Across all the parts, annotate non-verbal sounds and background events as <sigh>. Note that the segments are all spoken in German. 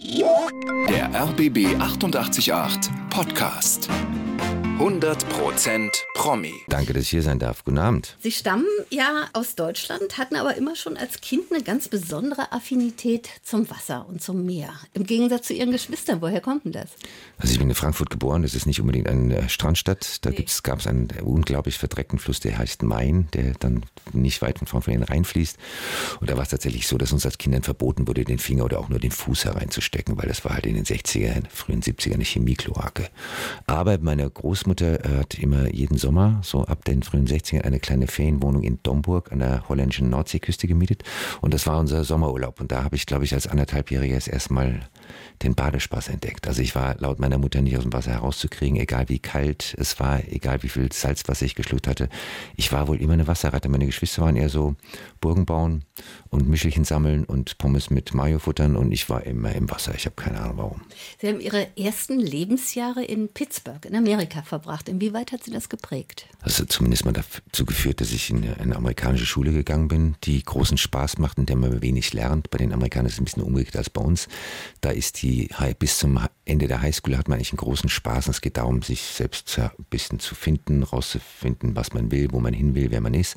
Der RBB 888 Podcast. 100% Promi. Danke, dass ich hier sein darf. Guten Abend. Sie stammen ja aus Deutschland, hatten aber immer schon als Kind eine ganz besondere Affinität zum Wasser und zum Meer. Im Gegensatz zu Ihren Geschwistern. Woher kommt denn das? Also ich bin in Frankfurt geboren. Das ist nicht unbedingt eine Strandstadt. Da nee. gab es einen unglaublich verdreckten Fluss, der heißt Main, der dann nicht weit von Frankfurt reinfließt. Und da war es tatsächlich so, dass uns als Kindern verboten wurde, den Finger oder auch nur den Fuß hereinzustecken, weil das war halt in den 60er, frühen 70er eine Chemiekloake. Aber meine Großmutter Großmutter hat immer jeden Sommer, so ab den frühen 60ern, eine kleine Ferienwohnung in Domburg an der holländischen Nordseeküste gemietet. Und das war unser Sommerurlaub. Und da habe ich, glaube ich, als anderthalbjähriger das erste Mal den Badespaß entdeckt. Also ich war laut meiner Mutter nicht aus dem Wasser herauszukriegen, egal wie kalt es war, egal wie viel Salzwasser ich geschluckt hatte. Ich war wohl immer eine Wasserratte. Meine Geschwister waren eher so Burgen bauen und Mischelchen sammeln und Pommes mit Mayo futtern und ich war immer im Wasser. Ich habe keine Ahnung warum. Sie haben Ihre ersten Lebensjahre in Pittsburgh in Amerika verbracht. Inwieweit hat Sie das geprägt? Das hat zumindest mal dazu geführt, dass ich in eine amerikanische Schule gegangen bin, die großen Spaß macht, in der man wenig lernt. Bei den Amerikanern ist es ein bisschen umgekehrt als bei uns. Da ist die bis zum Ende der Highschool hat man eigentlich einen großen Spaß. Und es geht darum, sich selbst ein bisschen zu finden, rauszufinden, was man will, wo man hin will, wer man ist.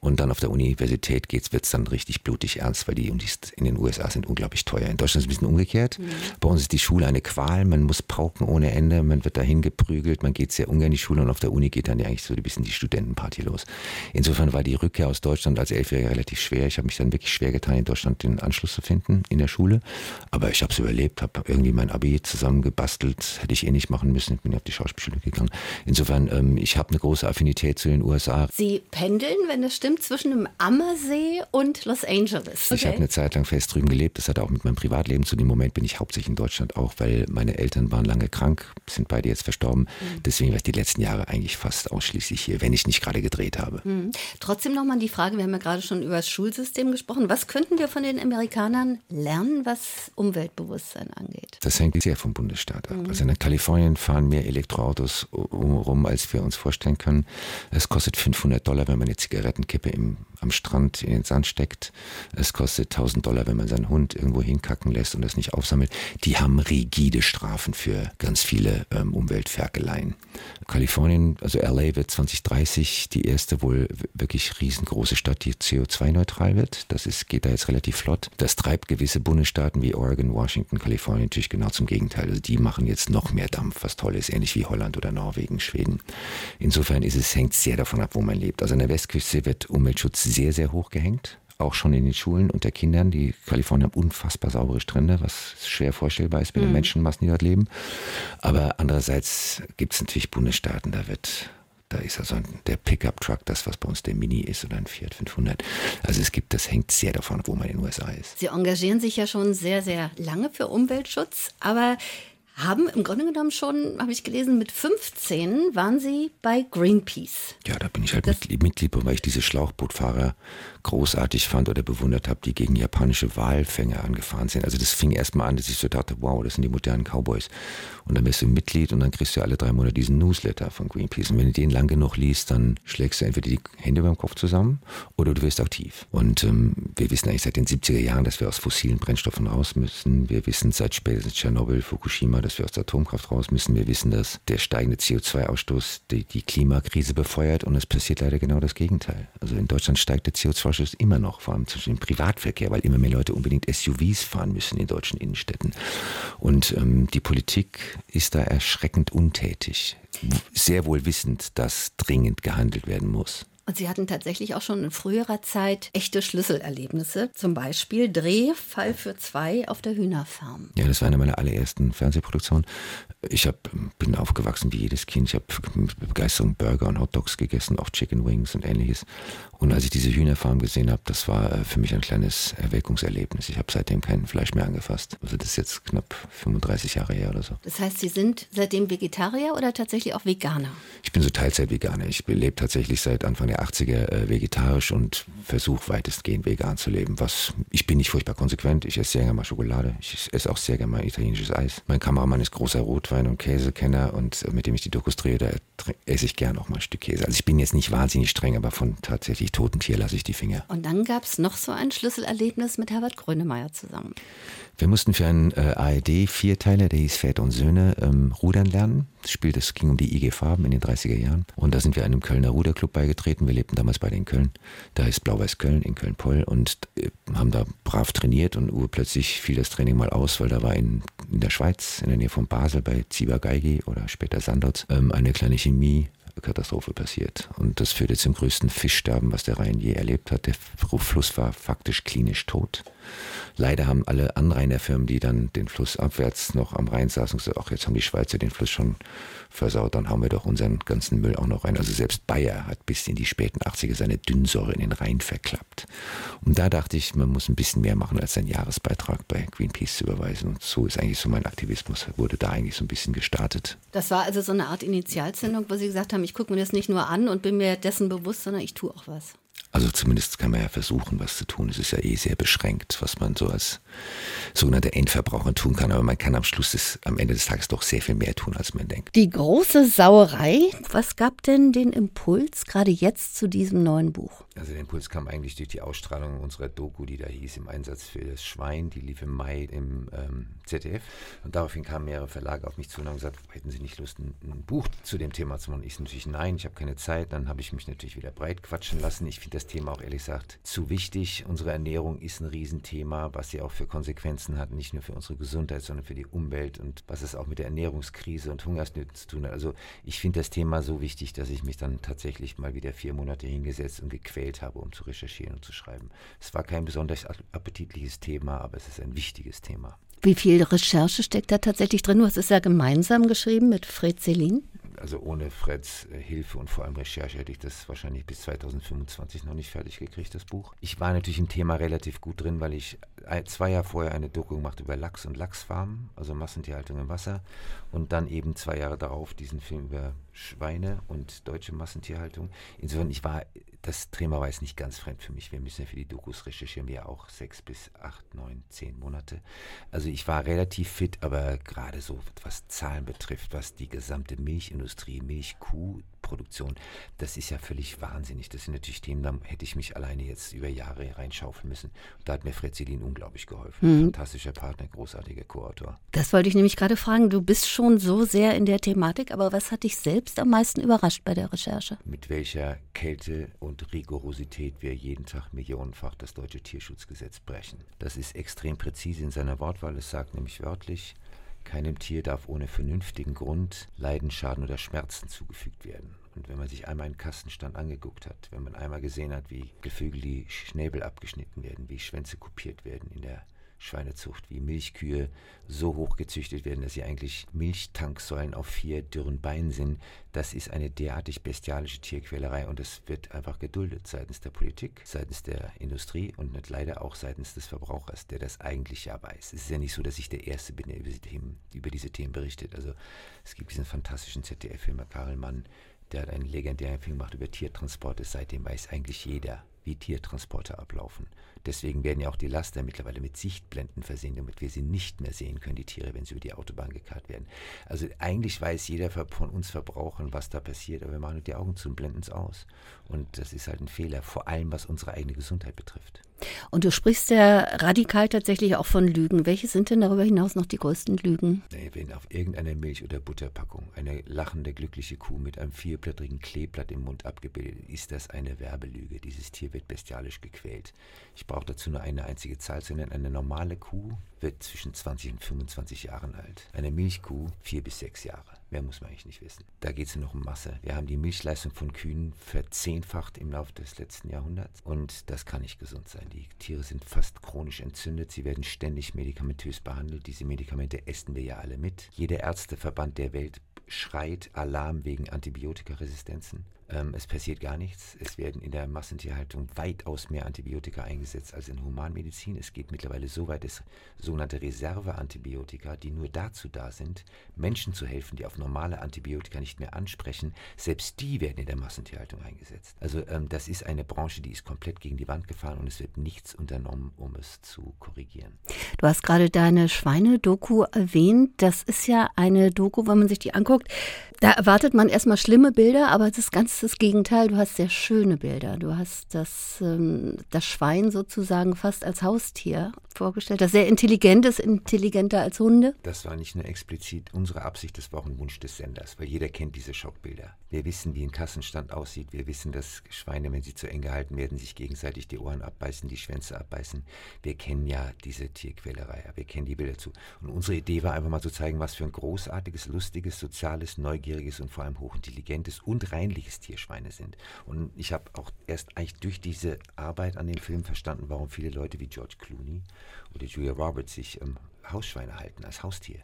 Und dann auf der Universität geht's, wird's dann richtig blutig ernst, weil die Unis in den USA sind unglaublich teuer. In Deutschland ist es ein bisschen umgekehrt. Mhm. Bei uns ist die Schule eine Qual. Man muss pauken ohne Ende. Man wird dahin geprügelt. Man geht sehr ungern in die Schule und auf der Uni geht dann ja eigentlich so ein bisschen die Studentenparty los. Insofern war die Rückkehr aus Deutschland als Elfjähriger relativ schwer. Ich habe mich dann wirklich schwer getan, in Deutschland den Anschluss zu finden in der Schule. Aber ich habe es überlebt, habe irgendwie mein Abi zusammengebastelt. Hätte ich eh nicht machen müssen. Ich bin auf die Schauspielschule gegangen. Insofern, ähm, ich habe eine große Affinität zu den USA. Sie pendeln, wenn das stimmt? zwischen dem Ammersee und Los Angeles. Okay. Ich habe eine Zeit lang fest drüben gelebt. Das hat auch mit meinem Privatleben zu dem Moment bin ich hauptsächlich in Deutschland auch, weil meine Eltern waren lange krank, sind beide jetzt verstorben. Mhm. Deswegen war ich die letzten Jahre eigentlich fast ausschließlich hier, wenn ich nicht gerade gedreht habe. Mhm. Trotzdem nochmal die Frage, wir haben ja gerade schon über das Schulsystem gesprochen. Was könnten wir von den Amerikanern lernen, was Umweltbewusstsein angeht? Das hängt sehr vom Bundesstaat ab. Mhm. Also in Kalifornien fahren mehr Elektroautos rum, als wir uns vorstellen können. Es kostet 500 Dollar, wenn man eine Zigarettenkippt Kippe im, am Strand in den Sand steckt. Es kostet 1000 Dollar, wenn man seinen Hund irgendwo hinkacken lässt und das nicht aufsammelt. Die haben rigide Strafen für ganz viele ähm, Umweltferkeleien. Kalifornien, also LA wird 2030 die erste wohl wirklich riesengroße Stadt, die CO2-neutral wird. Das ist, geht da jetzt relativ flott. Das treibt gewisse Bundesstaaten wie Oregon, Washington, Kalifornien natürlich genau zum Gegenteil. Also die machen jetzt noch mehr Dampf, was toll ist, ähnlich wie Holland oder Norwegen, Schweden. Insofern ist es, hängt sehr davon ab, wo man lebt. Also an der Westküste wird Umweltschutz sehr, sehr hoch gehängt. Auch schon in den Schulen unter Kindern. Die Kalifornien haben unfassbar saubere Strände, was schwer vorstellbar ist bei den mhm. Menschenmassen, die dort leben. Aber andererseits gibt es natürlich Bundesstaaten, da wird da ist also der Pickup-Truck das, was bei uns der Mini ist oder ein Fiat 500. Also es gibt, das hängt sehr davon ab, wo man in den USA ist. Sie engagieren sich ja schon sehr, sehr lange für Umweltschutz, aber haben im Grunde genommen schon, habe ich gelesen, mit 15 waren Sie bei Greenpeace. Ja, da bin ich halt Mitglied, Mitglied, weil ich diese Schlauchbootfahrer großartig fand oder bewundert habe, die gegen japanische Walfänger angefahren sind. Also das fing erstmal an, dass ich so dachte, wow, das sind die modernen Cowboys. Und dann bist du Mitglied und dann kriegst du alle drei Monate diesen Newsletter von Greenpeace. Und wenn du den lang genug liest, dann schlägst du entweder die Hände beim Kopf zusammen oder du wirst aktiv. Und ähm, wir wissen eigentlich seit den 70er Jahren, dass wir aus fossilen Brennstoffen raus müssen. Wir wissen seit spätestens Tschernobyl, Fukushima, dass wir aus der Atomkraft raus müssen. Wir wissen, dass der steigende CO2-Ausstoß die, die Klimakrise befeuert und es passiert leider genau das Gegenteil. Also in Deutschland steigt der CO2-Ausstoß immer noch, vor allem zwischen dem Privatverkehr, weil immer mehr Leute unbedingt SUVs fahren müssen in deutschen Innenstädten. Und ähm, die Politik ist da erschreckend untätig, sehr wohl wissend, dass dringend gehandelt werden muss. Und Sie hatten tatsächlich auch schon in früherer Zeit echte Schlüsselerlebnisse. Zum Beispiel Dreh Fall für zwei auf der Hühnerfarm. Ja, das war eine meiner allerersten Fernsehproduktionen. Ich hab, bin aufgewachsen wie jedes Kind. Ich habe mit Begeisterung Burger und Hot Dogs gegessen, auch Chicken Wings und ähnliches. Und als ich diese Hühnerfarm gesehen habe, das war äh, für mich ein kleines Erweckungserlebnis. Ich habe seitdem kein Fleisch mehr angefasst. Also das ist jetzt knapp 35 Jahre her oder so. Das heißt, Sie sind seitdem Vegetarier oder tatsächlich auch Veganer? Ich bin so Teilzeit-Veganer. Ich lebe tatsächlich seit Anfang der 80er äh, vegetarisch und versuche weitestgehend vegan zu leben. Was ich bin nicht furchtbar konsequent. Ich esse sehr gerne mal Schokolade. Ich esse auch sehr gerne mal italienisches Eis. Mein Kameramann ist großer Rotwein- und Käsekenner und äh, mit dem ich die Dokus drehe, da esse ich gerne auch mal ein Stück Käse. Also ich bin jetzt nicht wahnsinnig streng, aber von tatsächlich toten Tier lasse ich die Finger. Und dann gab es noch so ein Schlüsselerlebnis mit Herbert Grönemeyer zusammen. Wir mussten für einen äh, ARD-Vierteiler, der hieß Väter und Söhne, ähm, rudern lernen. Das Spiel, das ging um die IG Farben in den 30er Jahren. Und da sind wir einem Kölner Ruderclub beigetreten. Wir lebten damals beide in Köln. Da ist Blau-Weiß Köln in Köln-Poll und äh, haben da brav trainiert. Und urplötzlich fiel das Training mal aus, weil da war in, in der Schweiz, in der Nähe von Basel, bei Ziba-Geigi oder später Sandot, ähm, eine kleine Chemie Katastrophe passiert. Und das führte zum größten Fischsterben, was der Rhein je erlebt hat. Der Fluss war faktisch klinisch tot. Leider haben alle Anrainerfirmen, die dann den Fluss abwärts noch am Rhein saßen, gesagt, ach, jetzt haben die Schweizer den Fluss schon versaut, dann hauen wir doch unseren ganzen Müll auch noch rein. Also selbst Bayer hat bis in die späten 80er seine Dünnsäure in den Rhein verklappt. Und da dachte ich, man muss ein bisschen mehr machen, als seinen Jahresbeitrag bei Greenpeace zu überweisen. Und so ist eigentlich so mein Aktivismus, wurde da eigentlich so ein bisschen gestartet. Das war also so eine Art Initialzündung, wo Sie gesagt haben, ich gucke mir das nicht nur an und bin mir dessen bewusst, sondern ich tue auch was. Also zumindest kann man ja versuchen, was zu tun. Es ist ja eh sehr beschränkt, was man so als sogenannter Endverbraucher tun kann. Aber man kann am Schluss des, am Ende des Tages doch sehr viel mehr tun, als man denkt. Die große Sauerei. Was gab denn den Impuls gerade jetzt zu diesem neuen Buch? Also der Impuls kam eigentlich durch die Ausstrahlung unserer Doku, die da hieß im Einsatz für das Schwein. Die lief im Mai im ähm, ZDF. Und daraufhin kamen mehrere Verlage auf mich zu und haben gesagt, hätten Sie nicht Lust, ein, ein Buch zu dem Thema zu machen? Ich natürlich nein, ich habe keine Zeit. Dann habe ich mich natürlich wieder breit quatschen lassen. Ich finde das Thema auch ehrlich gesagt zu wichtig. Unsere Ernährung ist ein Riesenthema, was sie auch für Konsequenzen hat, nicht nur für unsere Gesundheit, sondern für die Umwelt und was es auch mit der Ernährungskrise und Hungersnöten zu tun hat. Also ich finde das Thema so wichtig, dass ich mich dann tatsächlich mal wieder vier Monate hingesetzt und gequält habe, um zu recherchieren und zu schreiben. Es war kein besonders appetitliches Thema, aber es ist ein wichtiges Thema. Wie viel Recherche steckt da tatsächlich drin? Du hast es ja gemeinsam geschrieben mit Fred Selin also ohne Freds äh, Hilfe und vor allem Recherche hätte ich das wahrscheinlich bis 2025 noch nicht fertig gekriegt, das Buch. Ich war natürlich im Thema relativ gut drin, weil ich zwei Jahre vorher eine Doku gemacht über Lachs und Lachsfarmen, also Massentierhaltung im Wasser und dann eben zwei Jahre darauf diesen Film über Schweine und deutsche Massentierhaltung. Insofern, ich war, das Thema war jetzt nicht ganz fremd für mich. Wir müssen ja für die Dokus recherchieren wir auch sechs bis acht, neun, zehn Monate. Also ich war relativ fit, aber gerade so, was Zahlen betrifft, was die gesamte Milchindustrie, Milchkuh, Produktion, das ist ja völlig wahnsinnig. Das sind natürlich Themen, da hätte ich mich alleine jetzt über Jahre reinschaufeln müssen. Da hat mir Fred Selin unglaublich geholfen. Mhm. Fantastischer Partner, großartiger Co-Autor. Das wollte ich nämlich gerade fragen. Du bist schon so sehr in der Thematik, aber was hat dich selbst am meisten überrascht bei der Recherche? Mit welcher Kälte und Rigorosität wir jeden Tag millionenfach das deutsche Tierschutzgesetz brechen. Das ist extrem präzise in seiner Wortwahl. Es sagt nämlich wörtlich, keinem Tier darf ohne vernünftigen Grund Leiden, Schaden oder Schmerzen zugefügt werden. Und wenn man sich einmal einen Kastenstand angeguckt hat, wenn man einmal gesehen hat, wie Geflügel die Schnäbel abgeschnitten werden, wie Schwänze kopiert werden in der Schweinezucht, wie Milchkühe so hoch gezüchtet werden, dass sie eigentlich Milchtanksäulen auf vier dürren Beinen sind. Das ist eine derartig bestialische Tierquälerei und das wird einfach geduldet seitens der Politik, seitens der Industrie und nicht leider auch seitens des Verbrauchers, der das eigentlich ja weiß. Es ist ja nicht so, dass ich der Erste bin, der über diese Themen, über diese Themen berichtet. Also es gibt diesen fantastischen ZDF-Filmer Karel Mann, der hat einen legendären Film gemacht über Tiertransporte. Seitdem weiß eigentlich jeder, wie Tiertransporte ablaufen. Deswegen werden ja auch die Laster mittlerweile mit Sichtblenden versehen, damit wir sie nicht mehr sehen können, die Tiere, wenn sie über die Autobahn gekarrt werden. Also eigentlich weiß jeder von uns Verbrauchern, was da passiert, aber wir machen die Augen zu und blenden es aus. Und das ist halt ein Fehler, vor allem was unsere eigene Gesundheit betrifft. Und du sprichst ja radikal tatsächlich auch von Lügen. Welche sind denn darüber hinaus noch die größten Lügen? Wenn auf irgendeiner Milch- oder Butterpackung eine lachende, glückliche Kuh mit einem vierblättrigen Kleeblatt im Mund abgebildet ist, ist das eine Werbelüge. Dieses Tier wird bestialisch gequält. Ich brauche dazu nur eine einzige Zahl zu nennen. Eine normale Kuh wird zwischen 20 und 25 Jahren alt. Eine Milchkuh vier bis sechs Jahre. Mehr muss man eigentlich nicht wissen. Da geht es nur noch um Masse. Wir haben die Milchleistung von Kühen verzehnfacht im Laufe des letzten Jahrhunderts und das kann nicht gesund sein. Die Tiere sind fast chronisch entzündet. Sie werden ständig medikamentös behandelt. Diese Medikamente essen wir ja alle mit. Jeder Ärzteverband der Welt schreit Alarm wegen Antibiotikaresistenzen. Ähm, es passiert gar nichts. Es werden in der Massentierhaltung weitaus mehr Antibiotika eingesetzt als in Humanmedizin. Es geht mittlerweile so weit, dass sogenannte Reserveantibiotika, die nur dazu da sind, Menschen zu helfen, die auf normale Antibiotika nicht mehr ansprechen, selbst die werden in der Massentierhaltung eingesetzt. Also ähm, das ist eine Branche, die ist komplett gegen die Wand gefahren und es wird nichts unternommen, um es zu korrigieren. Du hast gerade deine Schweine-Doku erwähnt. Das ist ja eine Doku, wenn man sich die anguckt, da erwartet man erstmal schlimme Bilder, aber das ist ganz das Gegenteil. Du hast sehr schöne Bilder. Du hast das, ähm, das Schwein sozusagen fast als Haustier vorgestellt, das sehr intelligent ist, intelligenter als Hunde. Das war nicht nur explizit unsere Absicht, das war auch ein Wunsch des Senders, weil jeder kennt diese Schockbilder. Wir wissen, wie ein Kassenstand aussieht. Wir wissen, dass Schweine, wenn sie zu eng gehalten werden, sich gegenseitig die Ohren abbeißen, die Schwänze abbeißen. Wir kennen ja diese Tierquälerei, wir kennen die Bilder zu. Und unsere Idee war einfach mal zu zeigen, was für ein großartiges, lustiges, soziales, neugieriges und vor allem hochintelligentes und reinliches Tierschweine sind. Und ich habe auch erst eigentlich durch diese Arbeit an dem Film verstanden, warum viele Leute wie George Clooney oder Julia Roberts sich ähm, Hausschweine halten als Haustier.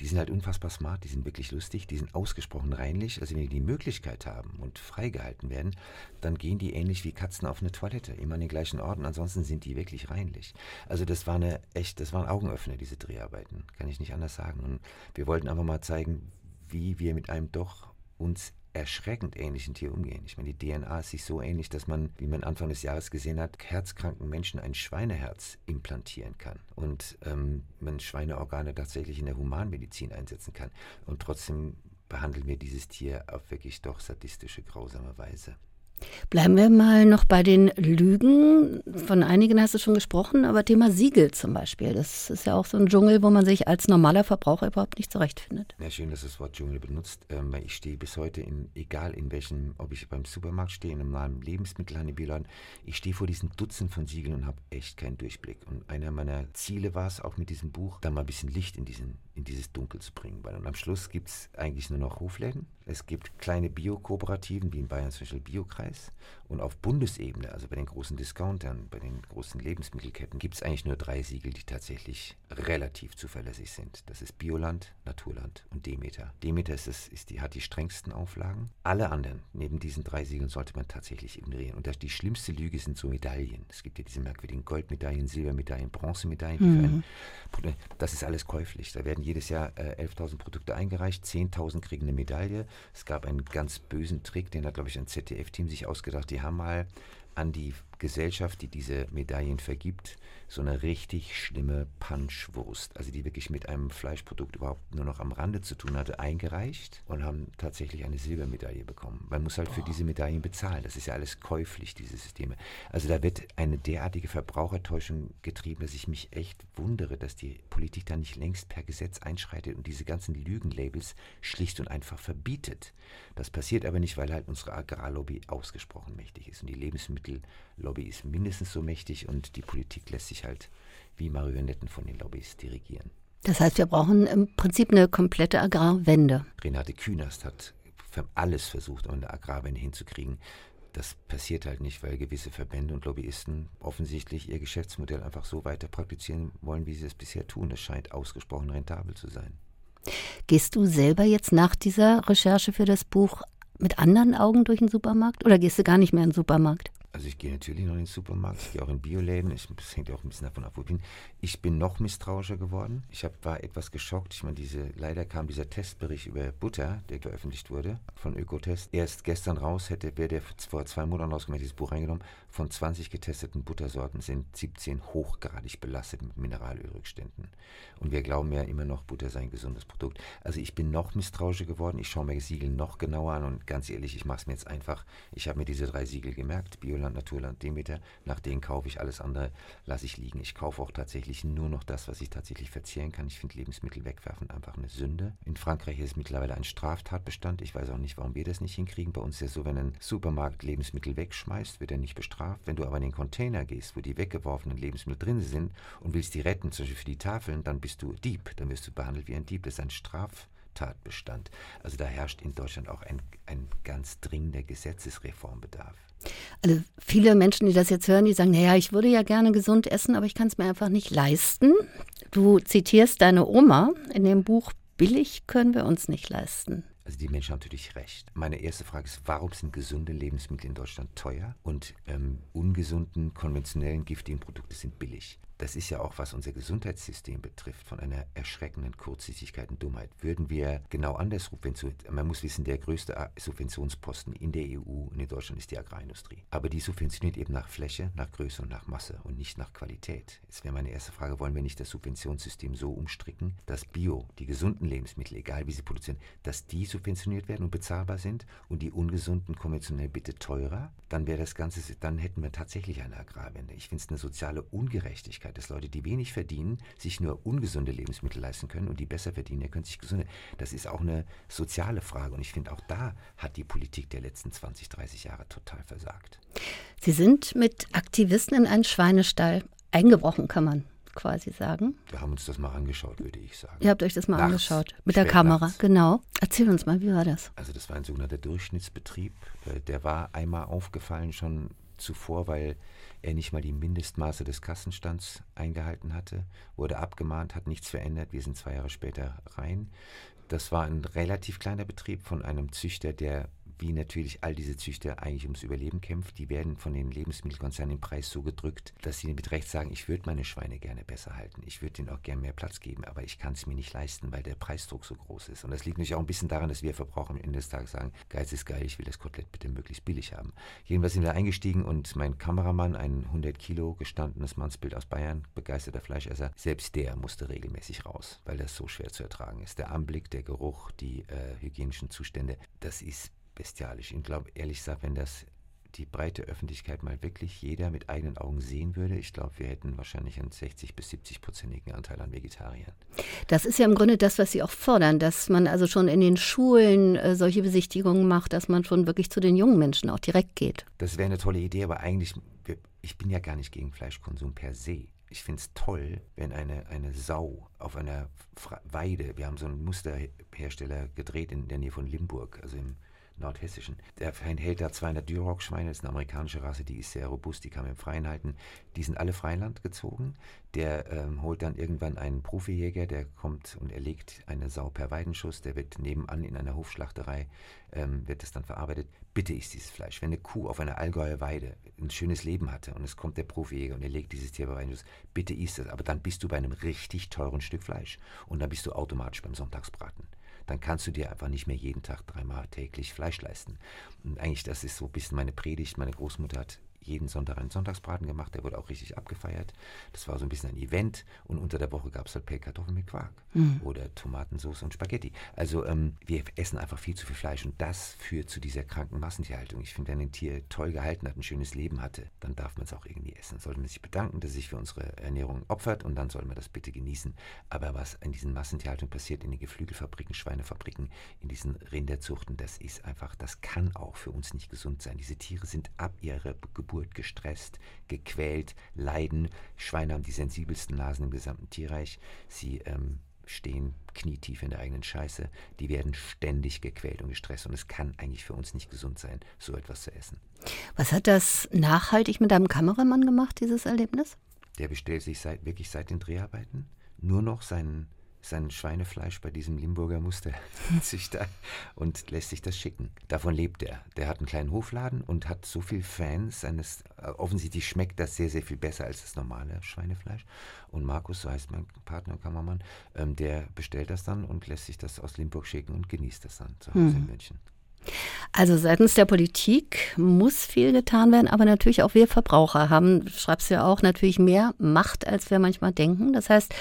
Die sind halt unfassbar smart, die sind wirklich lustig, die sind ausgesprochen reinlich. Also wenn die die Möglichkeit haben und freigehalten werden, dann gehen die ähnlich wie Katzen auf eine Toilette, immer an den gleichen Orten. Ansonsten sind die wirklich reinlich. Also das war eine echt, das waren Augenöffner, diese Dreharbeiten, kann ich nicht anders sagen. Und wir wollten einfach mal zeigen, wie wir mit einem doch uns erschreckend ähnlichen Tier umgehen. Ich meine, die DNA ist sich so ähnlich, dass man, wie man Anfang des Jahres gesehen hat, herzkranken Menschen ein Schweineherz implantieren kann und ähm, man Schweineorgane tatsächlich in der Humanmedizin einsetzen kann. Und trotzdem behandeln wir dieses Tier auf wirklich doch sadistische, grausame Weise. Bleiben wir mal noch bei den Lügen. Von einigen hast du schon gesprochen, aber Thema Siegel zum Beispiel. Das ist ja auch so ein Dschungel, wo man sich als normaler Verbraucher überhaupt nicht zurechtfindet. Ja, schön, dass du das Wort Dschungel benutzt. Ähm, ich stehe bis heute in, egal in welchem, ob ich beim Supermarkt stehe, in einem Lebensmittelhandel, ich stehe vor diesen Dutzend von Siegeln und habe echt keinen Durchblick. Und einer meiner Ziele war es auch mit diesem Buch, da mal ein bisschen Licht in, diesen, in dieses Dunkel zu bringen. Weil am Schluss gibt es eigentlich nur noch Hofläden. Es gibt kleine Biokooperativen, wie in Bayern zum Beispiel Biokreis. Und auf Bundesebene, also bei den großen Discountern, bei den großen Lebensmittelketten, gibt es eigentlich nur drei Siegel, die tatsächlich relativ zuverlässig sind. Das ist Bioland, Naturland und Demeter. Demeter ist es, ist die, hat die strengsten Auflagen. Alle anderen, neben diesen drei Siegeln, sollte man tatsächlich ignorieren. Und das, die schlimmste Lüge sind so Medaillen. Es gibt ja diese merkwürdigen Goldmedaillen, Silbermedaillen, Bronzemedaillen. Mhm. das ist alles käuflich. Da werden jedes Jahr äh, 11.000 Produkte eingereicht, 10.000 kriegen eine Medaille. Es gab einen ganz bösen Trick, den hat, glaube ich, ein ZDF-Team sich ausgedacht. Die haben mal an die Gesellschaft, die diese Medaillen vergibt, so eine richtig schlimme Punchwurst, also die wirklich mit einem Fleischprodukt überhaupt nur noch am Rande zu tun hatte, eingereicht und haben tatsächlich eine Silbermedaille bekommen. Man muss halt für diese Medaillen bezahlen. Das ist ja alles käuflich, diese Systeme. Also da wird eine derartige Verbrauchertäuschung getrieben, dass ich mich echt wundere, dass die Politik da nicht längst per Gesetz einschreitet und diese ganzen Lügenlabels schlicht und einfach verbietet. Das passiert aber nicht, weil halt unsere Agrarlobby ausgesprochen mächtig ist und die Lebensmittellobby Lobby ist mindestens so mächtig und die Politik lässt sich halt wie Marionetten von den Lobbys dirigieren. Das heißt, wir brauchen im Prinzip eine komplette Agrarwende. Renate Künast hat alles versucht, um eine Agrarwende hinzukriegen. Das passiert halt nicht, weil gewisse Verbände und Lobbyisten offensichtlich ihr Geschäftsmodell einfach so weiter praktizieren wollen, wie sie es bisher tun. Es scheint ausgesprochen rentabel zu sein. Gehst du selber jetzt nach dieser Recherche für das Buch mit anderen Augen durch den Supermarkt oder gehst du gar nicht mehr in den Supermarkt? Also ich gehe natürlich noch in den Supermarkt, ich gehe auch in Bioläden, ich, das hängt ja auch ein bisschen davon ab, wo ich bin. Ich bin noch misstrauischer geworden. Ich hab, war etwas geschockt. Ich meine, diese, leider kam dieser Testbericht über Butter, der veröffentlicht wurde, von Ökotest, erst gestern raus, hätte, wäre der vor zwei Monaten rausgekommen, dieses Buch reingenommen. Von 20 getesteten Buttersorten sind 17 hochgradig belastet mit Mineralölrückständen. Und wir glauben ja immer noch, Butter sei ein gesundes Produkt. Also ich bin noch misstrauischer geworden. Ich schaue mir Siegel noch genauer an und ganz ehrlich, ich mache es mir jetzt einfach. Ich habe mir diese drei Siegel gemerkt, Bio Bioland, Naturland, Demeter. Nach denen kaufe ich alles andere, lasse ich liegen. Ich kaufe auch tatsächlich nur noch das, was ich tatsächlich verzehren kann. Ich finde Lebensmittel wegwerfen einfach eine Sünde. In Frankreich ist es mittlerweile ein Straftatbestand. Ich weiß auch nicht, warum wir das nicht hinkriegen. Bei uns ist es so, wenn ein Supermarkt Lebensmittel wegschmeißt, wird er nicht bestraft. Wenn du aber in den Container gehst, wo die weggeworfenen Lebensmittel drin sind und willst die retten, zum Beispiel für die Tafeln, dann bist du Dieb. Dann wirst du behandelt wie ein Dieb. Das ist ein Straf Tatbestand. Also da herrscht in Deutschland auch ein, ein ganz dringender Gesetzesreformbedarf. Also viele Menschen, die das jetzt hören, die sagen, naja, ich würde ja gerne gesund essen, aber ich kann es mir einfach nicht leisten. Du zitierst deine Oma in dem Buch, billig können wir uns nicht leisten. Also die Menschen haben natürlich recht. Meine erste Frage ist, warum sind gesunde Lebensmittel in Deutschland teuer und ähm, ungesunden, konventionellen, giftigen Produkte sind billig? Das ist ja auch, was unser Gesundheitssystem betrifft, von einer erschreckenden Kurzsichtigkeit und Dummheit. Würden wir genau anders subventionieren, man muss wissen, der größte Subventionsposten in der EU und in Deutschland ist die Agrarindustrie. Aber die subventioniert eben nach Fläche, nach Größe und nach Masse und nicht nach Qualität. Jetzt wäre meine erste Frage, wollen wir nicht das Subventionssystem so umstricken, dass Bio, die gesunden Lebensmittel, egal wie sie produzieren, dass die subventioniert werden und bezahlbar sind und die ungesunden konventionell bitte teurer? Dann wäre das Ganze, dann hätten wir tatsächlich eine Agrarwende. Ich finde es eine soziale Ungerechtigkeit Möglichkeit, dass Leute, die wenig verdienen, sich nur ungesunde Lebensmittel leisten können und die besser verdienen, die können sich gesunde. Das ist auch eine soziale Frage und ich finde auch da hat die Politik der letzten 20, 30 Jahre total versagt. Sie sind mit Aktivisten in einen Schweinestall eingebrochen, kann man quasi sagen. Wir haben uns das mal angeschaut, würde ich sagen. Ihr habt euch das mal nachts, angeschaut. Mit der Kamera, nachts. genau. Erzähl uns mal, wie war das? Also das war ein sogenannter Durchschnittsbetrieb. Äh, der war einmal aufgefallen schon zuvor, weil er nicht mal die Mindestmaße des Kassenstands eingehalten hatte, wurde abgemahnt, hat nichts verändert. Wir sind zwei Jahre später rein. Das war ein relativ kleiner Betrieb von einem Züchter, der wie natürlich all diese Züchter eigentlich ums Überleben kämpft. Die werden von den Lebensmittelkonzernen im Preis so gedrückt, dass sie mit Recht sagen, ich würde meine Schweine gerne besser halten. Ich würde ihnen auch gerne mehr Platz geben, aber ich kann es mir nicht leisten, weil der Preisdruck so groß ist. Und das liegt natürlich auch ein bisschen daran, dass wir Verbraucher am Ende des Tages sagen, Geiz ist geil, ich will das Kotelett bitte möglichst billig haben. Jedenfalls sind wir eingestiegen und mein Kameramann, ein 100 Kilo gestandenes Mannsbild aus Bayern, begeisterter Fleischesser, selbst der musste regelmäßig raus, weil das so schwer zu ertragen ist. Der Anblick, der Geruch, die äh, hygienischen Zustände, das ist bestialisch. Ich glaube, ehrlich gesagt, wenn das die breite Öffentlichkeit mal wirklich jeder mit eigenen Augen sehen würde, ich glaube, wir hätten wahrscheinlich einen 60 bis 70 prozentigen Anteil an Vegetariern. Das ist ja im Grunde das, was Sie auch fordern, dass man also schon in den Schulen äh, solche Besichtigungen macht, dass man schon wirklich zu den jungen Menschen auch direkt geht. Das wäre eine tolle Idee, aber eigentlich, ich bin ja gar nicht gegen Fleischkonsum per se. Ich finde es toll, wenn eine, eine Sau auf einer Weide, wir haben so einen Musterhersteller gedreht in der Nähe von Limburg, also im nordhessischen. Der hält da 200 Duroc-Schweine, das ist eine amerikanische Rasse, die ist sehr robust, die kann man im Freien halten. Die sind alle Freiland gezogen. Der ähm, holt dann irgendwann einen Profijäger, der kommt und erlegt eine Sau per Weidenschuss. Der wird nebenan in einer Hofschlachterei, ähm, wird das dann verarbeitet. Bitte ist dieses Fleisch. Wenn eine Kuh auf einer Allgäuer Weide ein schönes Leben hatte und es kommt der Profijäger und er legt dieses Tier per Weidenschuss, bitte isst es. Aber dann bist du bei einem richtig teuren Stück Fleisch. Und dann bist du automatisch beim Sonntagsbraten dann kannst du dir einfach nicht mehr jeden Tag dreimal täglich Fleisch leisten. Und eigentlich, das ist so ein bisschen meine Predigt. Meine Großmutter hat jeden Sonntag einen Sonntagsbraten gemacht, der wurde auch richtig abgefeiert. Das war so ein bisschen ein Event und unter der Woche gab es halt Pellkartoffeln mit Quark mhm. oder Tomatensauce und Spaghetti. Also ähm, wir essen einfach viel zu viel Fleisch und das führt zu dieser kranken Massentierhaltung. Ich finde, wenn ein Tier toll gehalten hat, ein schönes Leben hatte, dann darf man es auch irgendwie essen. Sollte man sich bedanken, dass es sich für unsere Ernährung opfert und dann soll man das bitte genießen. Aber was in diesen Massentierhaltungen passiert, in den Geflügelfabriken, Schweinefabriken, in diesen Rinderzuchten, das ist einfach, das kann auch für uns nicht gesund sein. Diese Tiere sind ab ihrer Geburt Geburt gestresst, gequält, leiden. Schweine haben die sensibelsten Nasen im gesamten Tierreich. Sie ähm, stehen knietief in der eigenen Scheiße. Die werden ständig gequält und gestresst. Und es kann eigentlich für uns nicht gesund sein, so etwas zu essen. Was hat das nachhaltig mit deinem Kameramann gemacht, dieses Erlebnis? Der bestellt sich seit, wirklich seit den Dreharbeiten nur noch seinen sein Schweinefleisch bei diesem Limburger Musterzüchter <laughs> und lässt sich das schicken. Davon lebt er. Der hat einen kleinen Hofladen und hat so viele Fans. Seines, äh, offensichtlich schmeckt das sehr, sehr viel besser als das normale Schweinefleisch. Und Markus, so heißt mein Partner und Kameramann, ähm, der bestellt das dann und lässt sich das aus Limburg schicken und genießt das dann zu Hause hm. in München. Also seitens der Politik muss viel getan werden, aber natürlich auch wir Verbraucher haben, schreibst du ja auch, natürlich mehr Macht, als wir manchmal denken. Das heißt,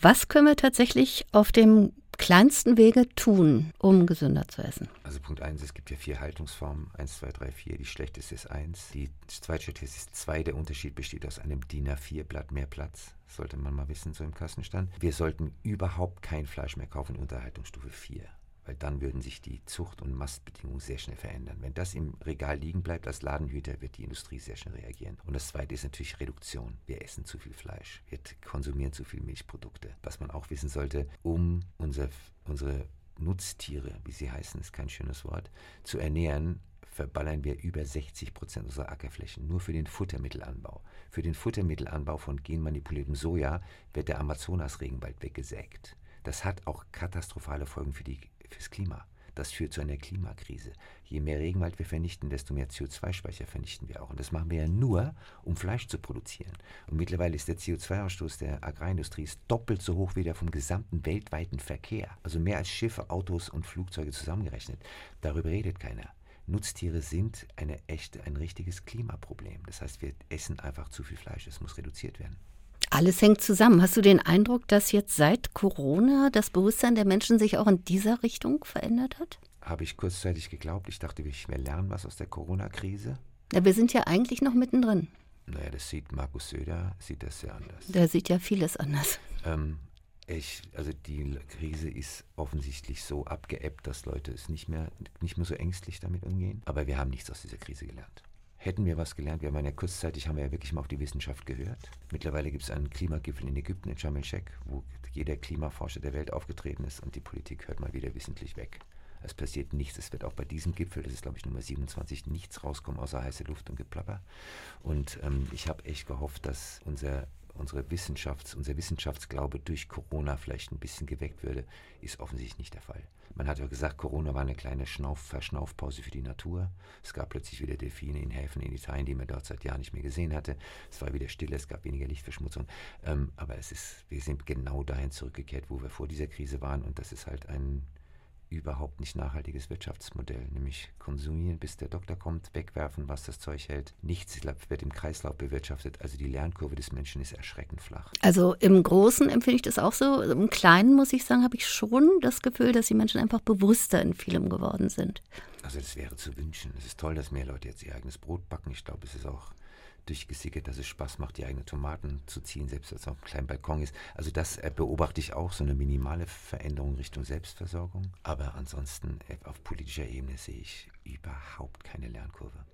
was können wir tatsächlich auf dem kleinsten Wege tun, um gesünder zu essen? Also Punkt 1, es gibt ja vier Haltungsformen. 1, 2, 3, 4. Die schlechteste ist 1. Die zweitschlechteste ist 2. Der Unterschied besteht aus einem DIN A4-Blatt mehr Platz. Sollte man mal wissen, so im Kassenstand. Wir sollten überhaupt kein Fleisch mehr kaufen unter Haltungsstufe 4 weil dann würden sich die Zucht- und Mastbedingungen sehr schnell verändern. Wenn das im Regal liegen bleibt als Ladenhüter, wird die Industrie sehr schnell reagieren. Und das Zweite ist natürlich Reduktion. Wir essen zu viel Fleisch, wir konsumieren zu viel Milchprodukte. Was man auch wissen sollte, um unser, unsere Nutztiere, wie sie heißen, ist kein schönes Wort, zu ernähren, verballern wir über 60 Prozent unserer Ackerflächen nur für den Futtermittelanbau. Für den Futtermittelanbau von genmanipuliertem Soja wird der Amazonas-Regenwald weggesägt. Das hat auch katastrophale Folgen für die fürs Klima. Das führt zu einer Klimakrise. Je mehr Regenwald wir vernichten, desto mehr CO2-Speicher vernichten wir auch. Und das machen wir ja nur, um Fleisch zu produzieren. Und mittlerweile ist der CO2-Ausstoß der Agrarindustrie doppelt so hoch wie der vom gesamten weltweiten Verkehr. Also mehr als Schiffe, Autos und Flugzeuge zusammengerechnet. Darüber redet keiner. Nutztiere sind eine echte, ein richtiges Klimaproblem. Das heißt, wir essen einfach zu viel Fleisch. Es muss reduziert werden. Alles hängt zusammen. Hast du den Eindruck, dass jetzt seit Corona das Bewusstsein der Menschen sich auch in dieser Richtung verändert hat? Habe ich kurzzeitig geglaubt. Ich dachte, wir lernen was aus der Corona-Krise. Ja, wir sind ja eigentlich noch mittendrin. Naja, das sieht Markus Söder, sieht das sehr anders. Der sieht ja vieles anders. Ähm, ich, also die Krise ist offensichtlich so abgeebbt, dass Leute es nicht mehr, nicht mehr so ängstlich damit umgehen. Aber wir haben nichts aus dieser Krise gelernt. Hätten wir was gelernt, wir haben ja kurzzeitig haben wir ja wirklich mal auf die Wissenschaft gehört. Mittlerweile gibt es einen Klimagipfel in Ägypten, in Sharm el-Sheikh, wo jeder Klimaforscher der Welt aufgetreten ist und die Politik hört mal wieder wissentlich weg. Es passiert nichts. Es wird auch bei diesem Gipfel, das ist glaube ich Nummer 27, nichts rauskommen außer heiße Luft und Geplapper. Und ähm, ich habe echt gehofft, dass unser unsere Wissenschafts-, unser Wissenschaftsglaube durch Corona vielleicht ein bisschen geweckt würde, ist offensichtlich nicht der Fall. Man hat ja gesagt, Corona war eine kleine Schnauf Verschnaufpause für die Natur. Es gab plötzlich wieder Delfine in Häfen in Italien, die man dort seit Jahren nicht mehr gesehen hatte. Es war wieder still, es gab weniger Lichtverschmutzung. Ähm, aber es ist, wir sind genau dahin zurückgekehrt, wo wir vor dieser Krise waren. Und das ist halt ein überhaupt nicht nachhaltiges Wirtschaftsmodell, nämlich konsumieren, bis der Doktor kommt, wegwerfen, was das Zeug hält. Nichts wird im Kreislauf bewirtschaftet. Also die Lernkurve des Menschen ist erschreckend flach. Also im Großen empfinde ich das auch so. Im Kleinen muss ich sagen, habe ich schon das Gefühl, dass die Menschen einfach bewusster in vielem geworden sind. Also das wäre zu wünschen. Es ist toll, dass mehr Leute jetzt ihr eigenes Brot backen. Ich glaube, es ist auch durchgesickert, dass es Spaß macht, die eigenen Tomaten zu ziehen, selbst wenn es auf einem kleinen Balkon ist. Also das äh, beobachte ich auch, so eine minimale Veränderung Richtung Selbstversorgung. Aber ansonsten äh, auf politischer Ebene sehe ich überhaupt keine Lernkurve.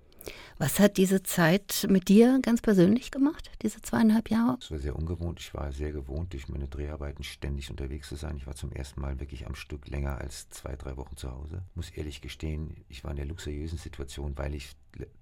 Was hat diese Zeit mit dir ganz persönlich gemacht, diese zweieinhalb Jahre? Es war sehr ungewohnt. Ich war sehr gewohnt, durch meine Dreharbeiten ständig unterwegs zu sein. Ich war zum ersten Mal wirklich am Stück länger als zwei, drei Wochen zu Hause. Muss ehrlich gestehen, ich war in der luxuriösen Situation, weil ich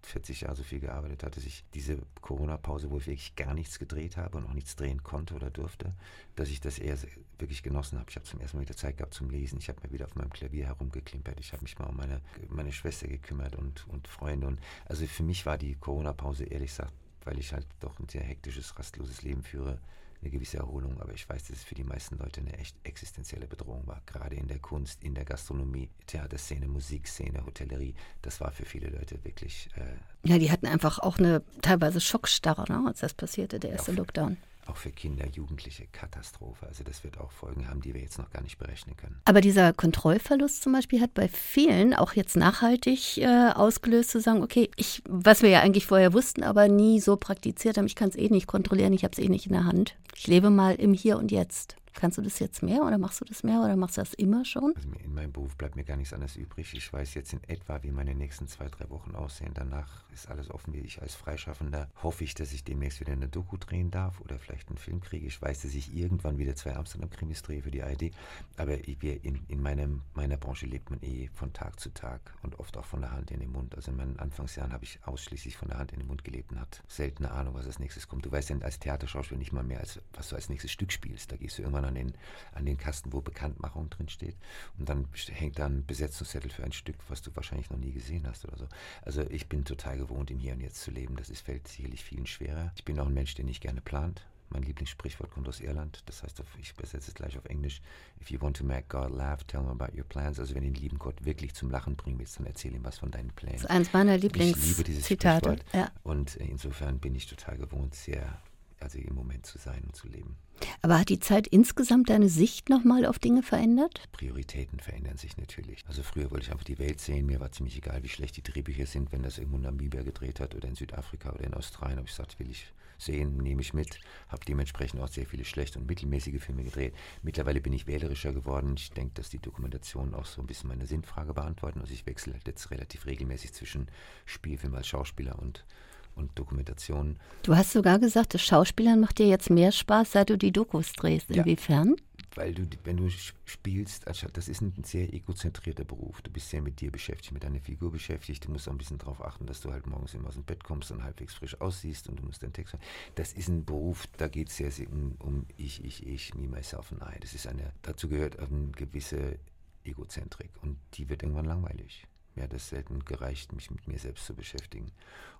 40 Jahre so viel gearbeitet hatte, dass ich diese Corona-Pause, wo ich wirklich gar nichts gedreht habe und auch nichts drehen konnte oder durfte, dass ich das eher wirklich genossen habe. Ich habe zum ersten Mal wieder Zeit gehabt zum Lesen. Ich habe mir wieder auf meinem Klavier herumgeklimpert. Ich habe mich mal um meine, meine Schwester gekümmert und, und Freunde. Und also für mich war die Corona-Pause ehrlich gesagt, weil ich halt doch ein sehr hektisches, rastloses Leben führe, eine gewisse Erholung, aber ich weiß, dass es für die meisten Leute eine echt existenzielle Bedrohung war. Gerade in der Kunst, in der Gastronomie, Theaterszene, Musikszene, Hotellerie. Das war für viele Leute wirklich. Äh ja, die hatten einfach auch eine teilweise Schockstarre, ne, als das passierte, der erste Lockdown auch für Kinder, Jugendliche Katastrophe. Also das wird auch Folgen haben, die wir jetzt noch gar nicht berechnen können. Aber dieser Kontrollverlust zum Beispiel hat bei vielen auch jetzt nachhaltig äh, ausgelöst, zu sagen, okay, ich, was wir ja eigentlich vorher wussten, aber nie so praktiziert haben, ich kann es eh nicht kontrollieren, ich habe es eh nicht in der Hand. Ich lebe mal im Hier und Jetzt. Kannst du das jetzt mehr oder machst du das mehr oder machst du das immer schon? Also in meinem Beruf bleibt mir gar nichts anderes übrig. Ich weiß jetzt in etwa, wie meine nächsten zwei, drei Wochen aussehen. Danach ist alles offen. Wie ich als Freischaffender hoffe ich, dass ich demnächst wieder eine Doku drehen darf oder vielleicht einen Film kriege. Ich weiß, dass ich irgendwann wieder zwei Amsterdam-Krimis drehe für die ID. Aber in, in meinem, meiner Branche lebt man eh von Tag zu Tag und oft auch von der Hand in den Mund. Also in meinen Anfangsjahren habe ich ausschließlich von der Hand in den Mund gelebt und hat selten eine Ahnung, was als nächstes kommt. Du weißt ja als Theaterschauspieler nicht mal mehr, als was du als nächstes Stück spielst. Da gehst du irgendwann irgendwann an den, an den Kasten, wo Bekanntmachung drin steht. Und dann hängt da ein Besetzungszettel für ein Stück, was du wahrscheinlich noch nie gesehen hast oder so. Also ich bin total gewohnt, im Hier und Jetzt zu leben. Das ist, fällt sicherlich vielen schwerer. Ich bin auch ein Mensch, der nicht gerne plant. Mein Lieblingssprichwort kommt aus Irland. Das heißt, ich übersetze es gleich auf Englisch. If you want to make God laugh, tell him about your plans. Also wenn du den lieben Gott wirklich zum Lachen bringen willst, dann erzähl ihm was von deinen Plänen. Das ist eines meiner Lieblingszitate. Ja. Und insofern bin ich total gewohnt, sehr, also im Moment zu sein und zu leben. Aber hat die Zeit insgesamt deine Sicht nochmal auf Dinge verändert? Prioritäten verändern sich natürlich. Also früher wollte ich einfach die Welt sehen. Mir war ziemlich egal, wie schlecht die Drehbücher sind. Wenn das irgendwo in Namibia gedreht hat oder in Südafrika oder in Australien, habe ich gesagt, will ich sehen, nehme ich mit. Habe dementsprechend auch sehr viele schlechte und mittelmäßige Filme gedreht. Mittlerweile bin ich wählerischer geworden. Ich denke, dass die Dokumentationen auch so ein bisschen meine Sinnfrage beantworten. Also ich wechsle jetzt relativ regelmäßig zwischen Spielfilm als Schauspieler und und Dokumentationen. Du hast sogar gesagt, das Schauspielern macht dir jetzt mehr Spaß, seit du die Dokus drehst. Inwiefern? Ja, weil du, wenn du spielst, das ist ein sehr egozentrierter Beruf. Du bist sehr mit dir beschäftigt, mit deiner Figur beschäftigt. Du musst auch ein bisschen darauf achten, dass du halt morgens immer aus dem Bett kommst und halbwegs frisch aussiehst und du musst deinen Text. Das ist ein Beruf, da geht es sehr, sehr um, um ich, ich, ich, me, myself and I. Das ist eine, dazu gehört eine gewisse Egozentrik und die wird irgendwann langweilig. Mir hat es selten gereicht, mich mit mir selbst zu beschäftigen.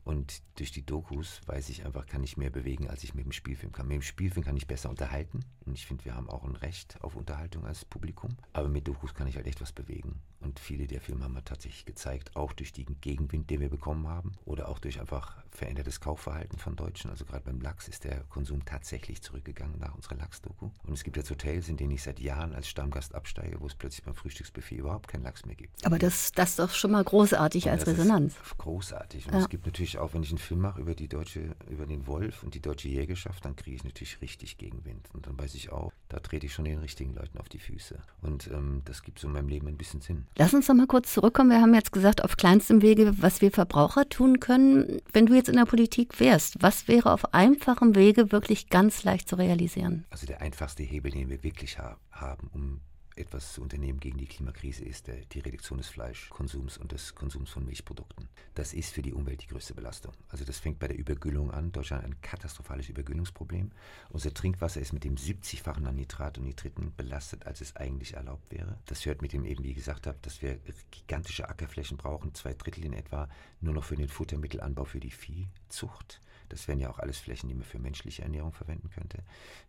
Und durch die Dokus weiß ich einfach, kann ich mehr bewegen, als ich mit dem Spielfilm kann. Mit dem Spielfilm kann ich besser unterhalten. Und ich finde, wir haben auch ein Recht auf Unterhaltung als Publikum. Aber mit Dokus kann ich halt echt was bewegen. Und viele der Filme haben wir tatsächlich gezeigt, auch durch den Gegenwind, den wir bekommen haben. Oder auch durch einfach verändertes Kaufverhalten von Deutschen. Also gerade beim Lachs ist der Konsum tatsächlich zurückgegangen nach unserer Lachs-Doku. Und es gibt jetzt Hotels, in denen ich seit Jahren als Stammgast absteige, wo es plötzlich beim Frühstücksbuffet überhaupt keinen Lachs mehr gibt. Aber das, das ist doch schon mal großartig Und als Resonanz. Großartig. Und Ja. es gibt natürlich auch, wenn ich einen Film mache über die deutsche, über den Wolf und die deutsche Jägerschaft, dann kriege ich natürlich richtig Gegenwind. Und dann weiß ich auch, da trete ich schon den richtigen Leuten auf die Füße. Und ähm, das gibt so in meinem Leben ein bisschen Sinn. Lass uns noch mal kurz zurückkommen. Wir haben jetzt gesagt, auf kleinstem Wege, was wir Verbraucher tun können. Wenn du jetzt in der Politik wärst, was wäre auf einfachem Wege wirklich ganz leicht zu realisieren? Also der einfachste Hebel, den wir wirklich ha haben, um etwas zu unternehmen gegen die Klimakrise, ist der, die Reduktion des Fleischkonsums und des Konsums von Milchprodukten. Das ist für die Umwelt die größte Belastung. Also das fängt bei der Übergüllung an. Deutschland hat ein katastrophales Übergüllungsproblem. Unser Trinkwasser ist mit dem 70-fachen an Nitrat und Nitriten belastet, als es eigentlich erlaubt wäre. Das hört mit dem eben, wie gesagt habe, dass wir gigantische Ackerflächen brauchen, zwei Drittel in etwa, nur noch für den Futtermittelanbau für die Viehzucht. Das wären ja auch alles Flächen, die man für menschliche Ernährung verwenden könnte.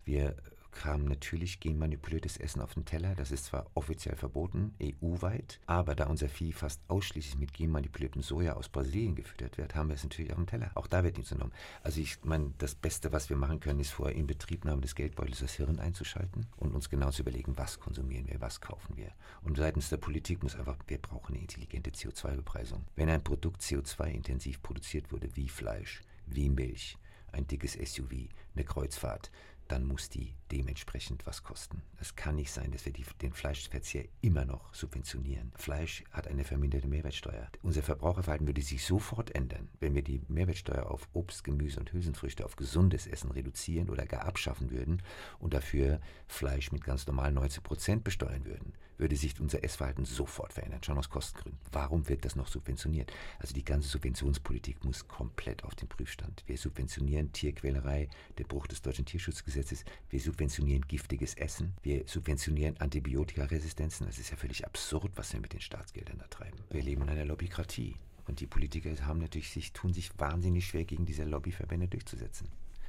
Wir kam natürlich genmanipuliertes Essen auf den Teller. Das ist zwar offiziell verboten, EU-weit, aber da unser Vieh fast ausschließlich mit genmanipuliertem Soja aus Brasilien gefüttert wird, haben wir es natürlich auf dem Teller. Auch da wird nichts genommen. Also ich meine, das Beste, was wir machen können, ist vor Inbetriebnahme des Geldbeutels das Hirn einzuschalten und uns genau zu überlegen, was konsumieren wir, was kaufen wir. Und seitens der Politik muss einfach, wir brauchen eine intelligente CO2-Bepreisung. Wenn ein Produkt CO2-intensiv produziert wurde, wie Fleisch, wie Milch, ein dickes SUV, eine Kreuzfahrt, dann muss die dementsprechend was kosten. Es kann nicht sein, dass wir die, den Fleischverzehr immer noch subventionieren. Fleisch hat eine verminderte Mehrwertsteuer. Unser Verbraucherverhalten würde sich sofort ändern, wenn wir die Mehrwertsteuer auf Obst, Gemüse und Hülsenfrüchte auf gesundes Essen reduzieren oder gar abschaffen würden und dafür Fleisch mit ganz normal 19 Prozent besteuern würden. Würde sich unser Essverhalten sofort verändern, schon aus Kostengründen. Warum wird das noch subventioniert? Also die ganze Subventionspolitik muss komplett auf den Prüfstand. Wir subventionieren Tierquälerei, der Bruch des deutschen Tierschutzgesetzes. Wir subventionieren giftiges Essen. Wir subventionieren Antibiotikaresistenzen. Das ist ja völlig absurd, was wir mit den Staatsgeldern da treiben. Wir leben in einer Lobbykratie. Und die Politiker haben natürlich sich, tun sich wahnsinnig schwer, gegen diese Lobbyverbände durchzusetzen.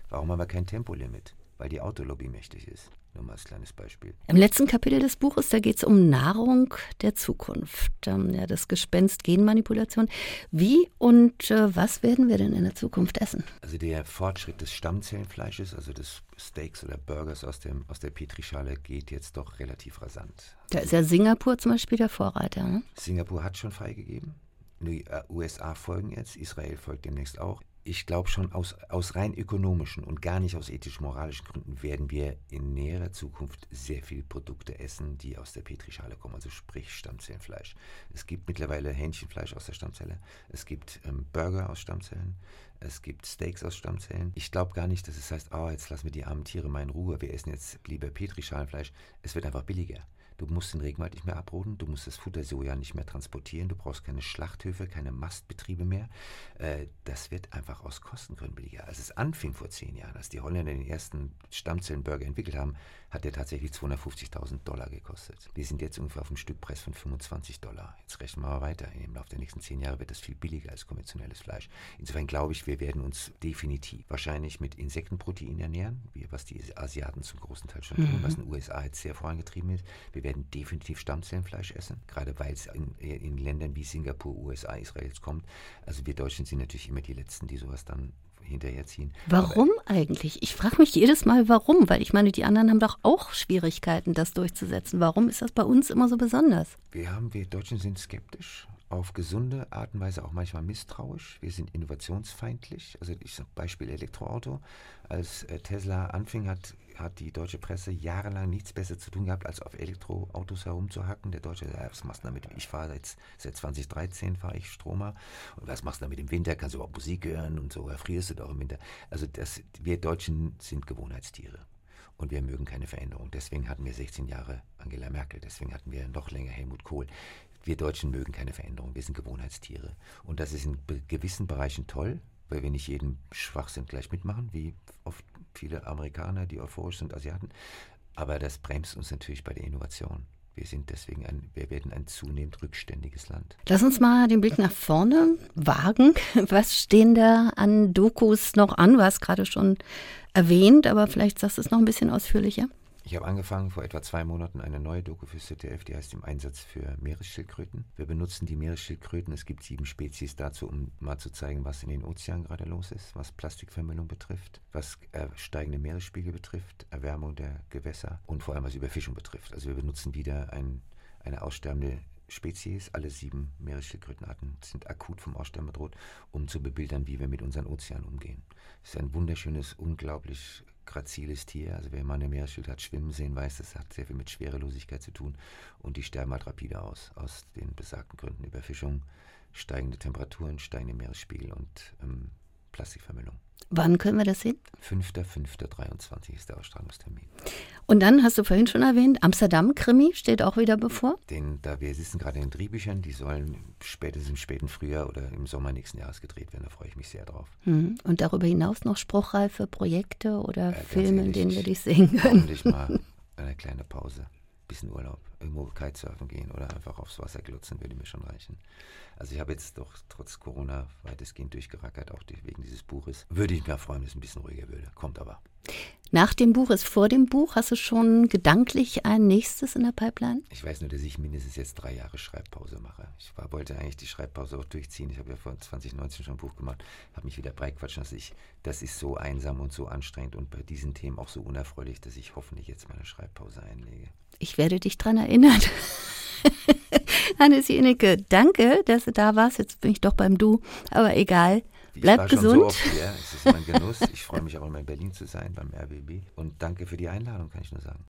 Warum haben wir kein Tempolimit? Weil die Autolobby mächtig ist. Nur mal als kleines Beispiel. Im letzten Kapitel des Buches, da geht es um Nahrung der Zukunft. Ähm, ja, das Gespenst Genmanipulation. Wie und äh, was werden wir denn in der Zukunft essen? Also der Fortschritt des Stammzellenfleisches, also des Steaks oder Burgers aus, dem, aus der Petrischale, geht jetzt doch relativ rasant. Da ist ja Singapur zum Beispiel der Vorreiter. Ne? Singapur hat schon freigegeben. Die äh, USA folgen jetzt, Israel folgt demnächst auch. Ich glaube schon, aus, aus rein ökonomischen und gar nicht aus ethisch-moralischen Gründen werden wir in näherer Zukunft sehr viele Produkte essen, die aus der Petrischale kommen, also sprich Stammzellenfleisch. Es gibt mittlerweile Hähnchenfleisch aus der Stammzelle, es gibt ähm, Burger aus Stammzellen, es gibt Steaks aus Stammzellen. Ich glaube gar nicht, dass es heißt, oh, jetzt lassen wir die armen Tiere mal in Ruhe, wir essen jetzt lieber Petrischalenfleisch. Es wird einfach billiger. Du musst den Regenwald nicht mehr abroden, du musst das Futter Soja nicht mehr transportieren, du brauchst keine Schlachthöfe, keine Mastbetriebe mehr. Äh, das wird einfach aus Kostengründen billiger. Als es anfing vor zehn Jahren, als die Holländer den ersten Stammzellenburger entwickelt haben, hat der tatsächlich 250.000 Dollar gekostet. Wir sind jetzt ungefähr auf einem Stückpreis von 25 Dollar. Jetzt rechnen wir mal weiter. Im Laufe der nächsten zehn Jahre wird das viel billiger als konventionelles Fleisch. Insofern glaube ich, wir werden uns definitiv wahrscheinlich mit Insektenprotein ernähren, wie was die Asiaten zum großen Teil schon tun, was in den USA jetzt sehr vorangetrieben ist. Wir werden definitiv Stammzellenfleisch essen, gerade weil es in, in Ländern wie Singapur, USA, Israels kommt. Also wir Deutschen sind natürlich immer die Letzten, die sowas dann hinterherziehen. Warum eigentlich? Ich frage mich jedes Mal, warum, weil ich meine, die anderen haben doch auch Schwierigkeiten, das durchzusetzen. Warum ist das bei uns immer so besonders? Wir haben, wir Deutschen sind skeptisch, auf gesunde Art und Weise auch manchmal misstrauisch. Wir sind innovationsfeindlich. Also ich sage Beispiel Elektroauto. Als äh, Tesla anfing, hat, hat die deutsche Presse jahrelang nichts besser zu tun gehabt, als auf Elektroautos herumzuhacken. Der Deutsche, ja, was machst du damit? Ich fahre seit, seit 2013 fahre ich Stromer. Und was machst du damit im Winter? Kannst du überhaupt Musik hören und so? Erfrierst du doch im Winter? Also das, wir Deutschen sind Gewohnheitstiere. Und wir mögen keine Veränderung. Deswegen hatten wir 16 Jahre Angela Merkel. Deswegen hatten wir noch länger Helmut Kohl. Wir Deutschen mögen keine Veränderung. Wir sind Gewohnheitstiere. Und das ist in gewissen Bereichen toll, weil wir nicht jeden Schwachsinn gleich mitmachen, wie oft viele Amerikaner, die euphorisch sind, Asiaten. Aber das bremst uns natürlich bei der Innovation. wir sind deswegen ein, wir werden ein zunehmend rückständiges Land. Lass uns mal den Blick nach vorne wagen. Was stehen da an Dokus noch an? Du hast gerade schon erwähnt, aber vielleicht sagst du es noch ein bisschen ausführlicher. Ich habe angefangen vor etwa zwei Monaten eine neue Doku für ZDF, die heißt im Einsatz für Meeresschildkröten. Wir benutzen die Meeresschildkröten, es gibt sieben Spezies dazu, um mal zu zeigen, was in den Ozeanen gerade los ist, was Plastikvermüllung betrifft, was äh, steigende Meeresspiegel betrifft, Erwärmung der Gewässer und vor allem was Überfischung betrifft. Also wir benutzen wieder ein, eine aussterbende Spezies, alle sieben Meeresschildkrötenarten sind akut vom Aussterben bedroht, um zu bebildern, wie wir mit unseren Ozeanen umgehen. Es ist ein wunderschönes, unglaublich graziles Tier. Also wer mal eine Meeresschild hat schwimmen sehen, weiß, das hat sehr viel mit Schwerelosigkeit zu tun. Und die sterben halt rapide aus, aus den besagten Gründen Überfischung, steigende Temperaturen, steigende Meeresspiegel und ähm, Plastikvermüllung. Wann können wir das sehen? 5.5.23 ist der Ausstrahlungstermin. Und dann hast du vorhin schon erwähnt, Amsterdam-Krimi steht auch wieder bevor. Den, da wir sitzen gerade in den Drehbüchern, die sollen spätestens im späten Frühjahr oder im Sommer nächsten Jahres gedreht werden. Da freue ich mich sehr drauf. Mhm. Und darüber hinaus noch spruchreife Projekte oder ja, Filme, in denen wir dich sehen können. Hoffentlich mal eine kleine Pause bisschen Urlaub, irgendwo Kitesurfen gehen oder einfach aufs Wasser glutzen, würde mir schon reichen. Also ich habe jetzt doch trotz Corona weitestgehend durchgerackert, auch wegen dieses Buches. Würde ich mir freuen, wenn es ein bisschen ruhiger würde. Kommt aber. Nach dem Buch ist vor dem Buch. Hast du schon gedanklich ein nächstes in der Pipeline? Ich weiß nur, dass ich mindestens jetzt drei Jahre Schreibpause mache. Ich war, wollte eigentlich die Schreibpause auch durchziehen. Ich habe ja vor 2019 schon ein Buch gemacht, habe mich wieder breitquatschen, dass ich, das ist so einsam und so anstrengend und bei diesen Themen auch so unerfreulich, dass ich hoffentlich jetzt meine Schreibpause einlege. Ich werde dich daran erinnern. <laughs> Hannes Jenecke, danke, dass du da warst. Jetzt bin ich doch beim Du, aber egal. Bleib gesund. So oft hier. Es ist mein Genuss. Ich freue mich auch immer in Berlin zu sein beim RBB. Und danke für die Einladung, kann ich nur sagen.